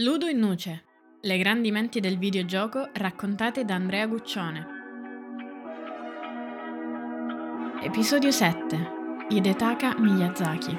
Ludo in Nuce. Le grandi menti del videogioco raccontate da Andrea Guccione. Episodio 7. Hidetaka Miyazaki.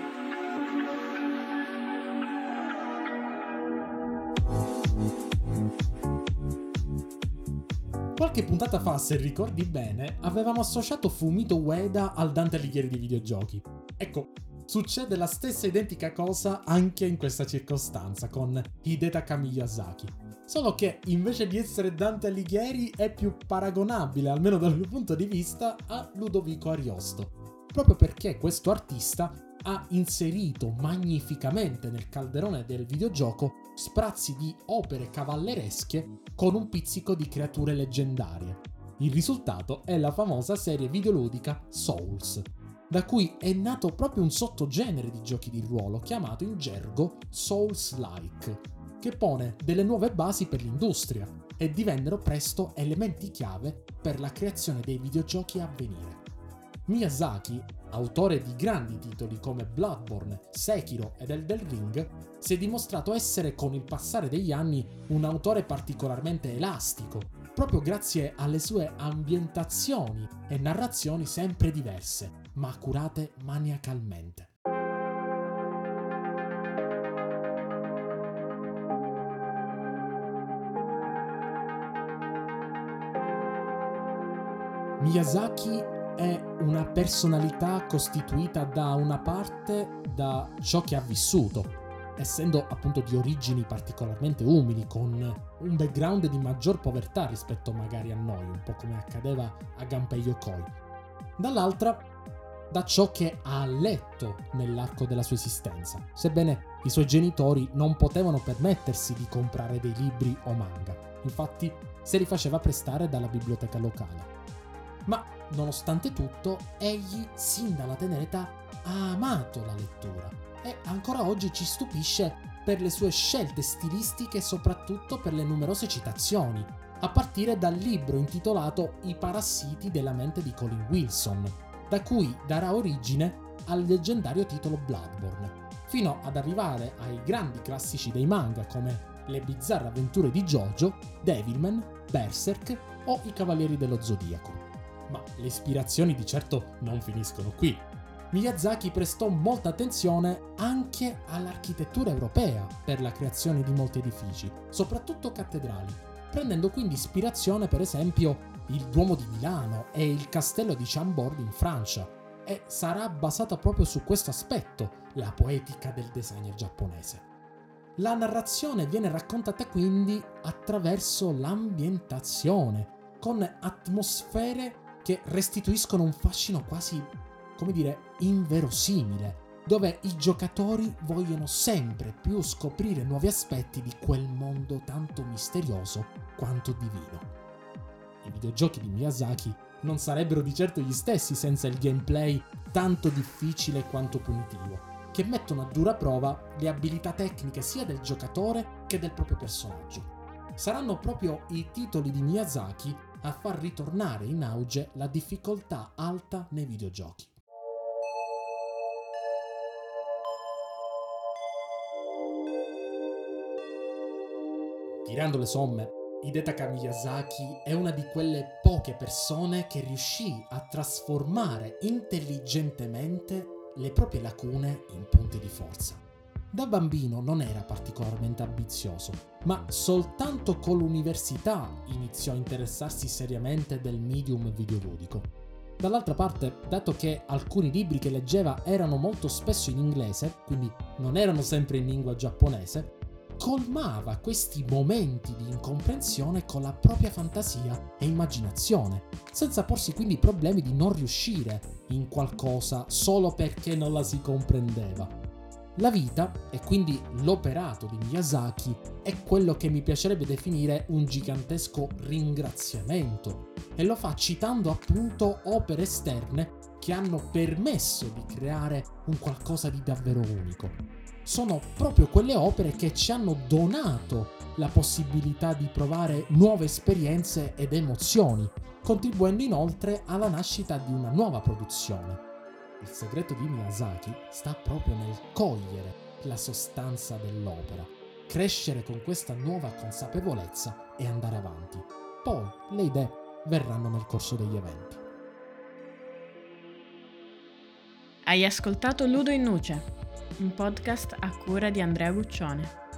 Qualche puntata fa, se ricordi bene, avevamo associato Fumito Ueda al Dante Alighieri dei videogiochi. Ecco, Succede la stessa identica cosa anche in questa circostanza con Hidetaka Miyazaki. Solo che invece di essere Dante Alighieri è più paragonabile, almeno dal mio punto di vista, a Ludovico Ariosto. Proprio perché questo artista ha inserito magnificamente nel calderone del videogioco sprazzi di opere cavalleresche con un pizzico di creature leggendarie. Il risultato è la famosa serie videoludica Souls, da cui è nato proprio un sottogenere di giochi di ruolo chiamato in gergo Souls-like, che pone delle nuove basi per l'industria e divennero presto elementi chiave per la creazione dei videogiochi a venire. Miyazaki, autore di grandi titoli come Bloodborne, Sekiro ed Elden Ring, si è dimostrato essere con il passare degli anni un autore particolarmente elastico, proprio grazie alle sue ambientazioni e narrazioni sempre diverse, ma curate maniacalmente. Miyazaki è una personalità costituita da una parte da ciò che ha vissuto, essendo appunto di origini particolarmente umili, con un background di maggior povertà rispetto magari a noi, un po' come accadeva a Gunpei Yokoi. Dall'altra da ciò che ha letto nell'arco della sua esistenza, sebbene i suoi genitori non potevano permettersi di comprare dei libri o manga, infatti se li faceva prestare dalla biblioteca locale. Ma nonostante tutto, egli sin dalla tenera età ha amato la lettura e ancora oggi ci stupisce per le sue scelte stilistiche e soprattutto per le numerose citazioni, a partire dal libro intitolato I parassiti della mente di Colin Wilson, da cui darà origine al leggendario titolo Bloodborne, fino ad arrivare ai grandi classici dei manga come Le bizzarre avventure di Jojo, Devilman, Berserk o I Cavalieri dello Zodiaco. Ma le ispirazioni di certo non finiscono qui. Miyazaki prestò molta attenzione anche all'architettura europea per la creazione di molti edifici, soprattutto cattedrali, prendendo quindi ispirazione per esempio il Duomo di Milano e il castello di Chambord in Francia, e sarà basata proprio su questo aspetto la poetica del designer giapponese. La narrazione viene raccontata quindi attraverso l'ambientazione, con atmosfere che restituiscono un fascino quasi, come dire, inverosimile, dove i giocatori vogliono sempre più scoprire nuovi aspetti di quel mondo tanto misterioso quanto divino. I videogiochi di Miyazaki non sarebbero di certo gli stessi senza il gameplay tanto difficile quanto punitivo, che mettono a dura prova le abilità tecniche sia del giocatore che del proprio personaggio. Saranno proprio i titoli di Miyazaki a far ritornare in auge la difficoltà alta nei videogiochi. Tirando le somme, Hidetaka Miyazaki è una di quelle poche persone che riuscì a trasformare intelligentemente le proprie lacune in punti di forza. Da bambino non era particolarmente ambizioso, ma soltanto con l'università iniziò a interessarsi seriamente del medium videoludico. Dall'altra parte, dato che alcuni libri che leggeva erano molto spesso in inglese, quindi non erano sempre in lingua giapponese, colmava questi momenti di incomprensione con la propria fantasia e immaginazione, senza porsi quindi problemi di non riuscire in qualcosa solo perché non la si comprendeva. La vita, e quindi l'operato di Miyazaki, è quello che mi piacerebbe definire un gigantesco ringraziamento, e lo fa citando appunto opere esterne che hanno permesso di creare un qualcosa di davvero unico sono proprio quelle opere che ci hanno donato la possibilità di provare nuove esperienze ed emozioni, contribuendo inoltre alla nascita di una nuova produzione. Il segreto di Miyazaki sta proprio nel cogliere la sostanza dell'opera, crescere con questa nuova consapevolezza e andare avanti. Poi le idee verranno nel corso degli eventi. Hai ascoltato Ludo in Nuce, un podcast a cura di Andrea Guccione.